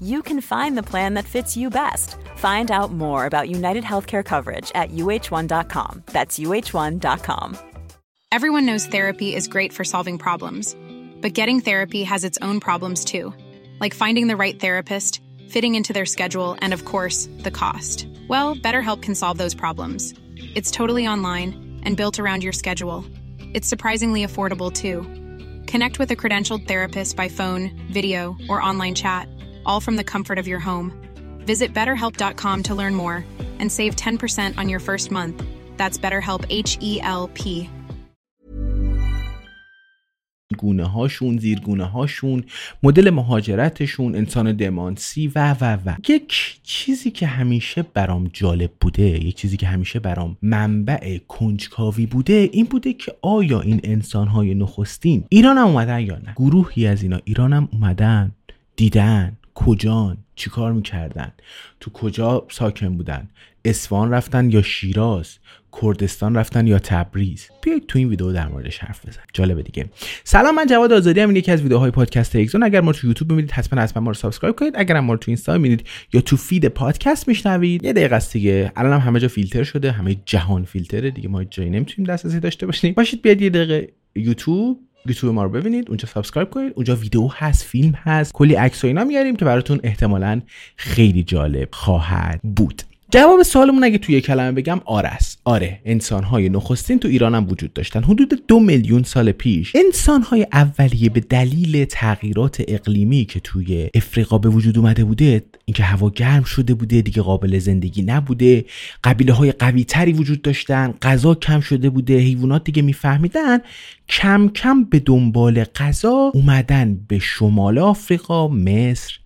you can find the plan that fits you best. Find out more about United Healthcare coverage at uh1.com. That's uh1.com. Everyone knows therapy is great for solving problems, but getting therapy has its own problems too, like finding the right therapist, fitting into their schedule, and of course, the cost. Well, BetterHelp can solve those problems. It's totally online and built around your schedule. It's surprisingly affordable too. Connect with a credentialed therapist by phone, video, or online chat, all from the comfort of your home. Visit betterhelp.com to learn more and save 10% on your first month. That's BetterHelp H E L P. گونه هاشون زیرگونه هاشون مدل مهاجرتشون انسان دمانسی و و و یک چیزی که همیشه برام جالب بوده یک چیزی که همیشه برام منبع کنجکاوی بوده این بوده که آیا این انسان های نخستین ایران هم اومدن یا نه گروهی از اینا ایران هم اومدن دیدن کجان چیکار می‌کردن؟ تو کجا ساکن بودن؟ اصفهان رفتن یا شیراز؟ کردستان رفتن یا تبریز؟ بیایید تو این ویدیو در موردش حرف بزنیم جالبه دیگه. سلام من جواد آزادی‌ام. یکی از ویدیوهای پادکست اگزون اگر ما تو یوتیوب ببینید حتما حتما ما رو subscribe کنید. اگر ما رو تو اینستا ببینید یا تو feed پادکست میشنوید یه دقیقه است دیگه. الان هم همه جا فیلتر شده همه جهان فیلتره. دیگه ما جایی نمی‌تونیم دسترسی داشته باشیم. پاشید بیاید یه دقیقه یوتیوب یوتیوب ما رو ببینید اونجا subscribe کنید. اونجا ویدیو هست فیلم هست. کلی عکس و اینا میاریم که براتون احتمالا خیلی جالب خواهد بود. جواب سوالمون اگه توی کلمه بگم آره است. آره انسانهای نخستین تو ایران هم وجود داشتن. حدود دو میلیون سال پیش انسانهای اولیه به دلیل تغییرات اقلیمی که توی افریقا به وجود اومده بوده اینکه هوا گرم شده بوده دیگه قابل زندگی نبوده قبیله های قوی تری وجود داشتن غذا کم شده بوده حیوانات دیگه میفهمیدن کم کم به دنبال غذا اومدن به شمال آفریقا مصر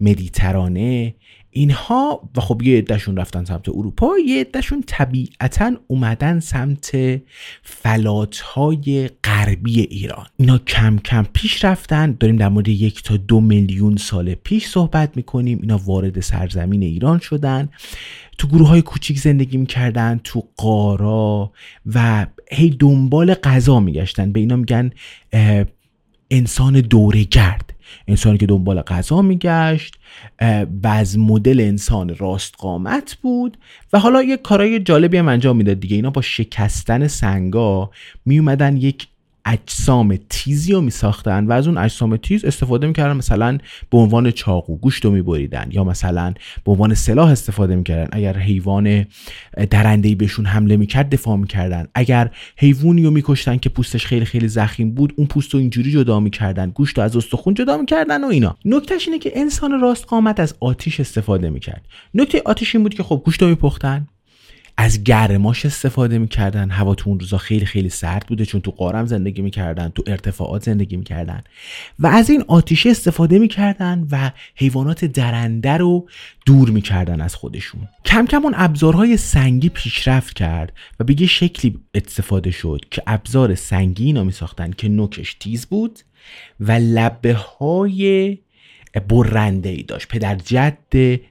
مدیترانه اینها و خب یه عدهشون رفتن سمت اروپا یه عدهشون طبیعتا اومدن سمت فلاتهای غربی ایران. اینا کم کم پیش رفتن. داریم در مورد یک تا دو میلیون سال پیش صحبت می‌کنیم. اینا وارد سرزمین ایران شدن. تو گروه های کوچیک زندگی می‌کردن تو قارا و هی دنبال غذا میگشتن. به اینا میگن انسان دورگرد انسانی که دنبال غذا میگشت و مدل انسان راست قامت بود. و حالا یک کارای جالبی هم انجام می‌داد دیگه. اینا با شکستن سنگا میومدن یک اجسام تیزی رو میساختن و از اون اجسام تیز استفاده می‌کردن مثلا به عنوان چاقو گوشت رو میبریدن یا مثلا به عنوان سلاح استفاده می‌کردن. اگر حیوان درنده بهشون حمله می‌کرد دفاع می‌کردن. اگر حیوانی رو میکشتن که پوستش خیلی خیلی زخیم بود اون پوست رو اینجوری جدا می‌کردن گوشت رو از استخون جدا می‌کردن و اینا. نکتهش اینه که انسان راست قامت از آتیش استفاده می‌کرد. نکته آتیش این بود که خب گوشت رو میپختن. از گرماش استفاده می‌کردن. هوا تو اون روزا خیلی خیلی سرد بوده چون تو قارم زندگی می‌کردن تو ارتفاعات زندگی می‌کردن. و از این آتیشه استفاده می‌کردن و حیوانات درنده رو دور می‌کردن از خودشون. کم کم اون ابزارهای سنگی پیشرفت کرد و به یه شکلی استفاده شد که ابزار سنگی اینا میساختن که نوکش تیز بود و لبه های برنده ای داشت. پدر جد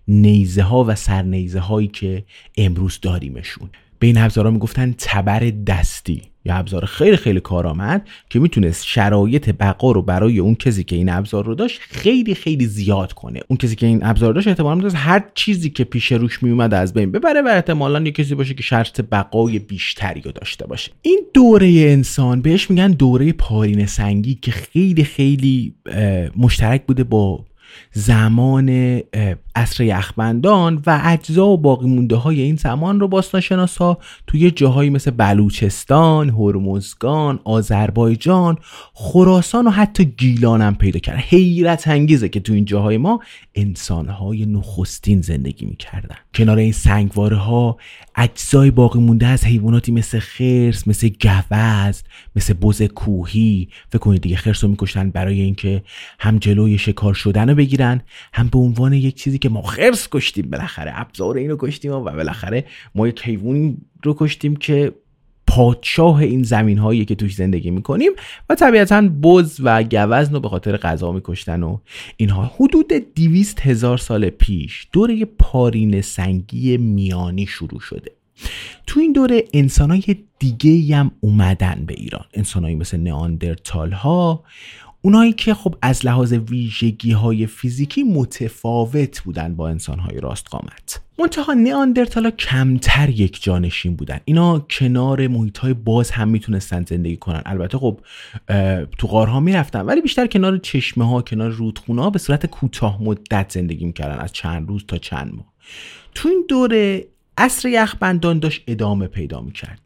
نیزه ها و سرنیزه هایی که امروز داریمشون. به این ابزارها می‌گفتن تبر دستی. یا ابزار خیلی خیلی کارآمد که می‌تونست شرایط بقا رو برای اون کسی که این ابزار رو داشت خیلی خیلی زیاد کنه. اون کسی که این ابزار داشت احتمالا می‌تونست هر چیزی که پیش روش میومد از بین ببره و احتمالا یه کسی باشه که شرط بقای بیشتری رو داشته باشه. این دوره انسان بهش میگن دوره پارین سنگی که خیلی خیلی مشترک بوده با زمان عصر یخبندان و اجزا و باقی مونده های این زمان رو باستانشناس ها توی جاهایی مثل بلوچستان، هرمزگان، آذربایجان، خراسان و حتی گیلان هم پیدا کرد حیرت انگیزه که تو این جاهای ما انسانهای نخستین زندگی می‌کردن. کنار این سنگواره ها اجزای باقی مونده از حیواناتی مثل خرس مثل گوزن مثل بز کوهی فکر کنید دیگه خرس رو میکشتن برای اینکه هم جلوی شکار شدن بگیرن هم به عنوان یک چیزی که ما خرس کشتیم بالاخره ابزار اینو کشتیم و بالاخره ما یک حیوانی رو کشتیم که پادشاه این زمین هایی که توش زندگی می‌کنیم و طبیعتا بز و گوزن رو به خاطر غذا میکشتن و اینها. حدود دیویست هزار سال پیش دوره پارین سنگی میانی شروع شده. تو این دوره انسان های دیگه هم اومدن به ایران. انسانهایی مثل نئاندرتال ها اونایی که خب از لحاظ ویژگی های فیزیکی متفاوت بودن با انسان های راست قامت منتها نیاندرتالا کمتر یک جانشین بودن. اینا کنار محیط های باز هم می‌تونستن زندگی کنن. البته خب تو غارها می‌رفتن ولی بیشتر کنار چشمه ها کنار رودخونه به صورت کوتاه مدت زندگی می‌کردن از چند روز تا چند ماه. تو این دوره عصر یخبندان داشت ادامه پیدا می‌کرد.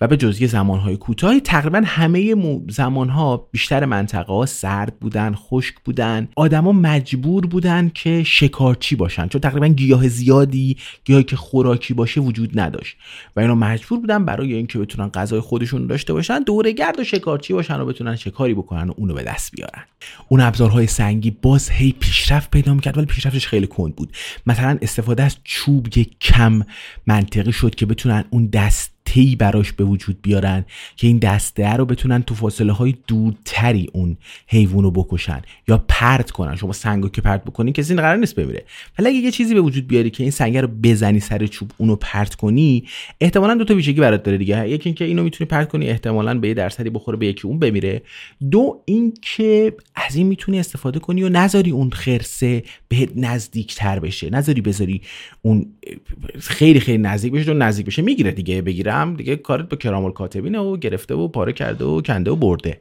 و به جز یه زمانهای کوتاهی تقریبا همه زمانها بیشتر منطقه ها سرد بودن خشک بودن. آدما مجبور بودن که شکارچی باشن. چون تقریبا گیاه زیادی گیاهی که خوراکی باشه وجود نداشت. و اینا مجبور بودن برای اینکه بتونن غذای خودشون داشته باشن دوره گرد و شکارچی باشن و بتونن شکاری بکنن و اونو به دست بیارن. اون ابزارهای سنگی باز هی پیشرفت پیدا می‌کرد ولی پیشرفتش خیلی کند بود. مثلا استفاده از چوب کم منطقی شد که بتونن اون دست تی براش به وجود بیارن که این دسته رو بتونن تو فاصله های دورتری اون حیوان رو بکشن یا پرت کنن. شما سنگو که پرت بکنی کسی قرار نیست بمیره. ولی اگه یه چیزی به وجود بیاری که این سنگ رو بزنی سر چوب اونو پرت کنی احتمالا دو تا ویژگی برات داره دیگه. یکی اینکه اینو می‌تونی پرت کنی احتمالا به یه درصدی بخوره به یکی اون بمیره. دو اینکه از این می‌تونی استفاده کنی و نذاری اون خرسه به نزدیک تر بشه. نذاری بذاری اون خیلی خیلی نزدیک بشه چون نزدیک بشه می‌گیره دیگه بگیره. هم دیگه کارت به کرامل کاتبینه و گرفته و پاره کرده و کنده و برده.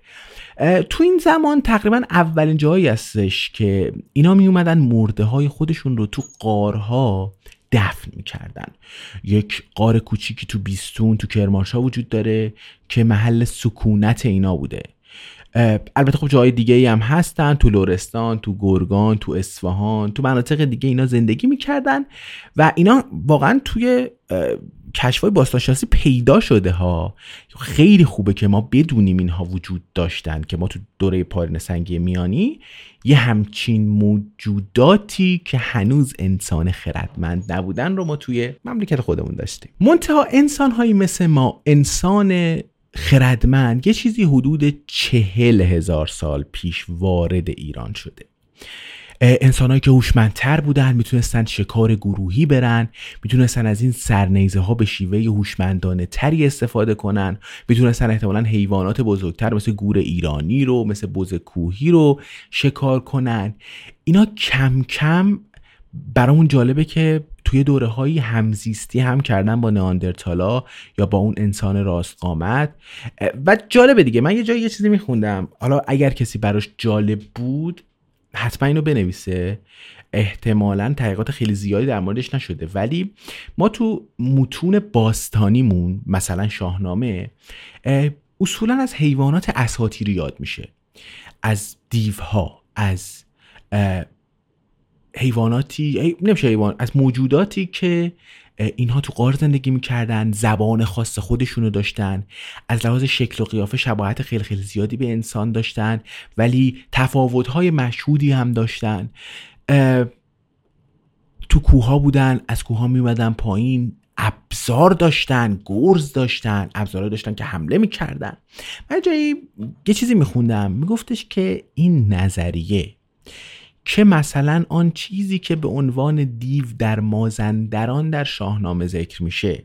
تو این زمان تقریبا اولین جایی هستش که اینا می اومدن مرده های خودشون رو تو قارها دفن می‌کردن. یک قار کوچیکی تو بیستون تو کرمانشاه وجود داره که محل سکونت اینا بوده. البته خب جای دیگه ای هم هستن تو لورستان تو گرگان تو اصفهان تو مناطق دیگه اینا زندگی می‌کردن و اینا واقعا توی کشفای باستانشناسی پیدا شده ها. خیلی خوبه که ما بدونیم اینها وجود داشتن که ما تو دوره پارین سنگی میانی یه همچین موجوداتی که هنوز انسان خردمند نبودن رو ما توی مملکت خودمون داشتیم. منتها انسان هایی مثل ما انسان خردمند یه چیزی حدود چهل هزار سال پیش وارد ایران شده. انسانهایی که هوشمندتر بودن می‌تونستن شکار گروهی برن می‌تونستن از این سرنیزه ها به شیوه هوشمندانه تری استفاده کنن می‌تونستن احتمالا حیوانات بزرگتر مثل گور ایرانی رو مثل بز کوهی رو شکار کنن. اینا کم کم برامون جالبه که توی دوره هایی همزیستی هم کردن با نئاندرتالا یا با اون انسان راست قامت. و جالبه دیگه من یه جایی یه چیزی میخوندم. حالا اگر کسی براش جالب بود حتما اینو بنویسه. احتمالا تحقیقات خیلی زیادی در موردش نشده. ولی ما تو متون باستانیمون مثلا شاهنامه اصولا از حیوانات اساطیری یاد میشه. از دیوها از حیواناتی نمیشه حیوان از موجوداتی که اینها تو غار زندگی می‌کردن زبان خاص خودشونو داشتن از لحاظ شکل و قیافه شباهت خیلی خیلی زیادی به انسان داشتن ولی تفاوتهای مشهودی هم داشتن. تو کوها بودن از کوها میومدن پایین ابزار داشتن گرز داشتن ابزار داشتن که حمله می‌کردن. من جایی یه چیزی میخوندم میگفتش که این نظریه که مثلا آن چیزی که به عنوان دیو در مازندران در شاهنامه ذکر میشه؟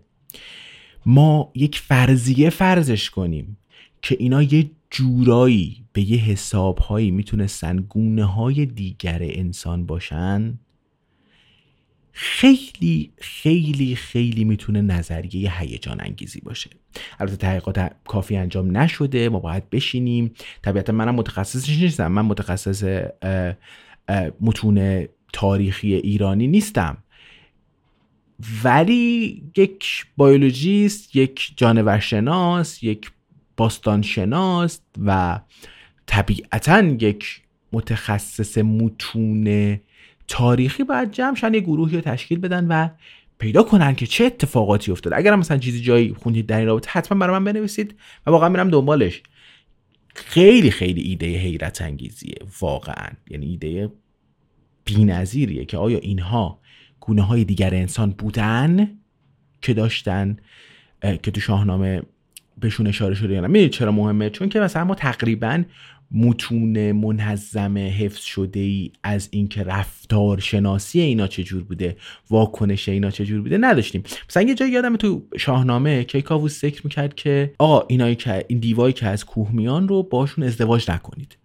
ما یک فرضیه فرضش کنیم که اینا یه جورایی به یه حسابهایی می‌تونستن گونه های دیگر انسان باشن. خیلی خیلی خیلی می‌تونه نظریه هیجان انگیزی باشه. البته تحقیقات کافی انجام نشده ما باید بشینیم. طبیعتا منم متخصصش نیستم. من متخصص متون تاریخی ایرانی نیستم. ولی یک بیولوژیست یک جانورشناس یک باستانشناس و طبیعتا یک متخصص متون تاریخی باید جمع شن یه گروهی رو تشکیل بدن و پیدا کنن که چه اتفاقاتی افتاده. اگر مثلا چیزی جایی خوندید در این رابطه حتما برای من بنویسید و واقعا میرم دنبالش. خیلی خیلی ایده حیرت انگیزیه واقعا. یعنی ایده بی‌نظیریه که آیا اینها گونه های دیگر انسان بودن که داشتن که تو شاهنامه بهشون اشاره شده یا نه. چرا مهمه؟ چون که مثلا ما تقریبا متون منظم حفظ شده ای از اینکه رفتار شناسی اینا چجور بوده واکنش اینا چجور بوده نداشتیم. مثلا یه جایی یادم تو شاهنامه کیکاووس ذکر می‌کرد که آقا اینایی که این دیوایی که از کوه میان رو باشون ازدواج نکنید.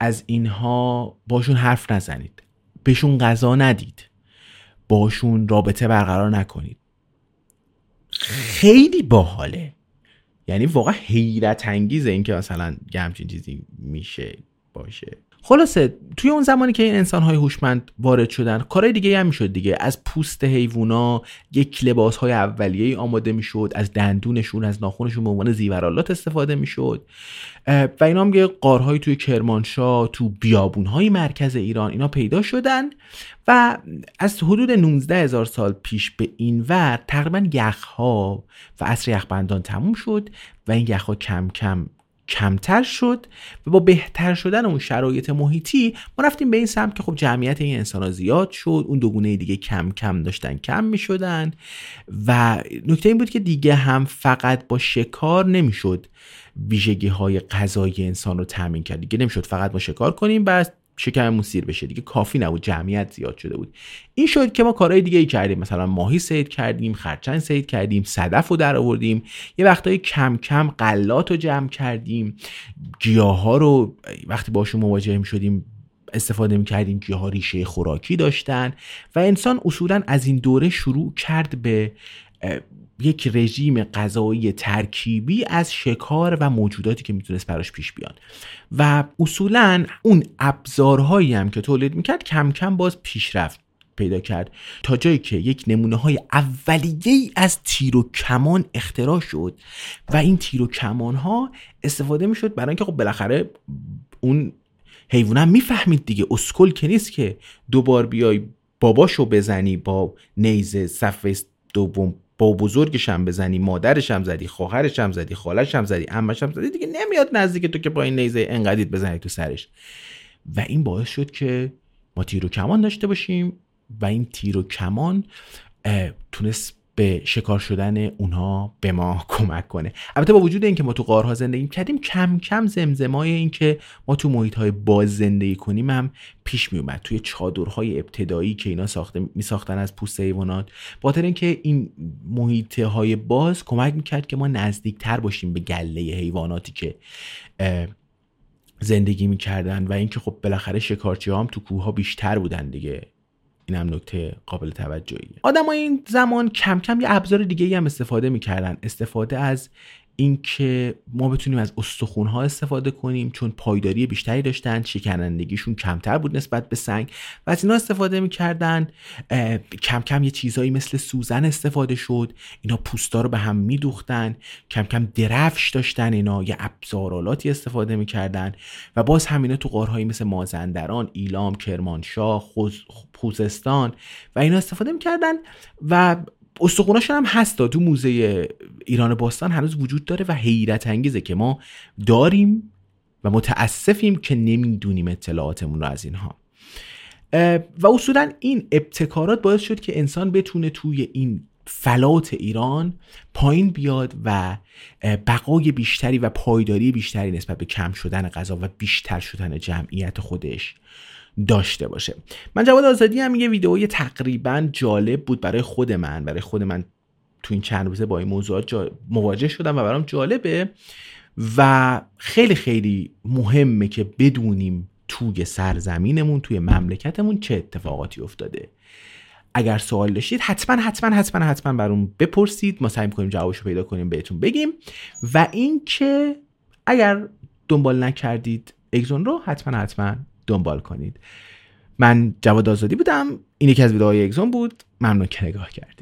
از اینها باشون حرف نزنید. بهشون غذا ندید. باشون رابطه برقرار نکنید. خیلی باحاله. یعنی واقعا حیرت انگیزه اینکه مثلا یه همچین چیزی میشه باشه. خلاصه توی اون زمانی که این انسان های هوشمند وارد شدن کارهای دیگه هم می‌شد دیگه. از پوست حیوونا یک لباس های اولیه آماده می‌شد از دندونشون از ناخونشون به عنوان زیورالات استفاده می‌شد. و اینا هم یه قارهایی توی کرمانشاه تو بیابونهای مرکز ایران اینا پیدا شدن. و از حدود 19 هزار سال پیش به این ور تقریبا یخها و عصر یخبندان تموم شد و این یخها کم کم کمتر شد و با بهتر شدن اون شرایط محیطی ما رفتیم به این سمت که خب جمعیت این انسان ها زیاد شد اون دوگونه دیگه کم کم داشتن کم می شدن و نکته این بود که دیگه هم فقط با شکار نمی‌شد ویژگی های غذایی انسان رو تامین کرد دیگه نمی‌شد فقط با شکار کنیم بس شکممون سیر بشه. دیگه کافی نبود. جمعیت زیاد شده بود. این شد که ما کارهای دیگه ای کردیم. مثلا ماهی سید کردیم خرچنگ سید کردیم صدف رو در آوردیم. یه وقتایی کم کم قلات رو جمع کردیم. گیاه ها رو وقتی باشون مواجه می شدیم استفاده می کردیم گیاه ها ریشه خوراکی داشتن. و انسان اصولا از این دوره شروع کرد به یک رژیم غذایی ترکیبی از شکار و موجوداتی که می‌تونست براش پیش بیان و اصولا اون ابزارهایی هم که تولید می‌کرد کم کم باز پیشرفت پیدا کرد. تا جایی که یک نمونه های اولیه از تیر و کمان اختراع شد و این تیر و کمان ها استفاده می‌شد برای اینکه خب بالاخره اون حیوان هم می‌فهمید دیگه. اسکل که نیست که دوبار بیای باباشو بزنی با نیزه صفحه دوم با بزرگش هم بزنی مادرش هم زدی خواهرش هم زدی خالش هم زدی عمش هم زدی دیگه نمیاد نزدیک تو که با این نیزه انقدید بزنی تو سرش. و این باعث شد که ما تیر و کمان داشته باشیم و این تیر و کمان تونست به شکار شدن اونها به ما کمک کنه. البته با وجود اینکه ما تو قارها زندگی کردیم کم کم زمزمای اینکه ما تو محیط های باز زندگی کنیم هم پیش می اومد توی چادرهای ابتدایی که اینا ساخته می ساختن از پوست حیوانات. خاطر اینکه این محیط های باز کمک می‌کرد که ما نزدیک تر باشیم به گله حیواناتی که زندگی می‌کردن. و اینکه خب بالاخره شکارچی هم تو کوه ها بیشتر بودن دیگه. این هم نکته قابل توجهیه. آدم این زمان کم کم یه ابزار دیگه هم استفاده می‌کردن. استفاده از اینکه ما بتونیم از ها استفاده کنیم چون پایداری بیشتری داشتن شکنندگیشون کمتر بود نسبت به سنگ. و از اینا استفاده می‌کردن. کم کم یه چیزایی مثل سوزن استفاده شد. اینا پوستا رو به هم میدوختن. کم کم درفش داشتن اینا. یه ابزارالاتی استفاده می‌کردن. و باز همینا تو قارهایی مثل مازندران ایلام کرمانشاه خوزستان و اینا استفاده می‌کردن. و استخوناشون هم هست تو موزه ایران باستان هنوز وجود داره و حیرت انگیزه که ما داریم و متاسفیم که نمی‌دونیم اطلاعاتمون رو از اینها. و اصولا این ابتکارات باعث شد که انسان بتونه توی این فلات ایران پایین بیاد و بقای بیشتری و پایداری بیشتری نسبت به کم شدن غذا و بیشتر شدن جمعیت خودش داشته باشه. من جواد آزادی هم یه ویدئوی تقریبا جالب بود برای خود من برای خود من تو این چند روزه با این موضوعات مواجه شدم و برام جالبه و خیلی خیلی مهمه که بدونیم توی سرزمینمون توی مملکتمون چه اتفاقاتی افتاده. اگر سوال داشتید حتما حتما حتما حتما برام بپرسید. ما سعی کنیم جوابش رو پیدا کنیم بهتون بگیم. و اینکه اگر دنبال نکردید اگزون رو حتما حتما دنبال کنید. من جواد آزادی بودم. این یکی از ویدیوهای اگزون بود. ممنون که نگاه کردید.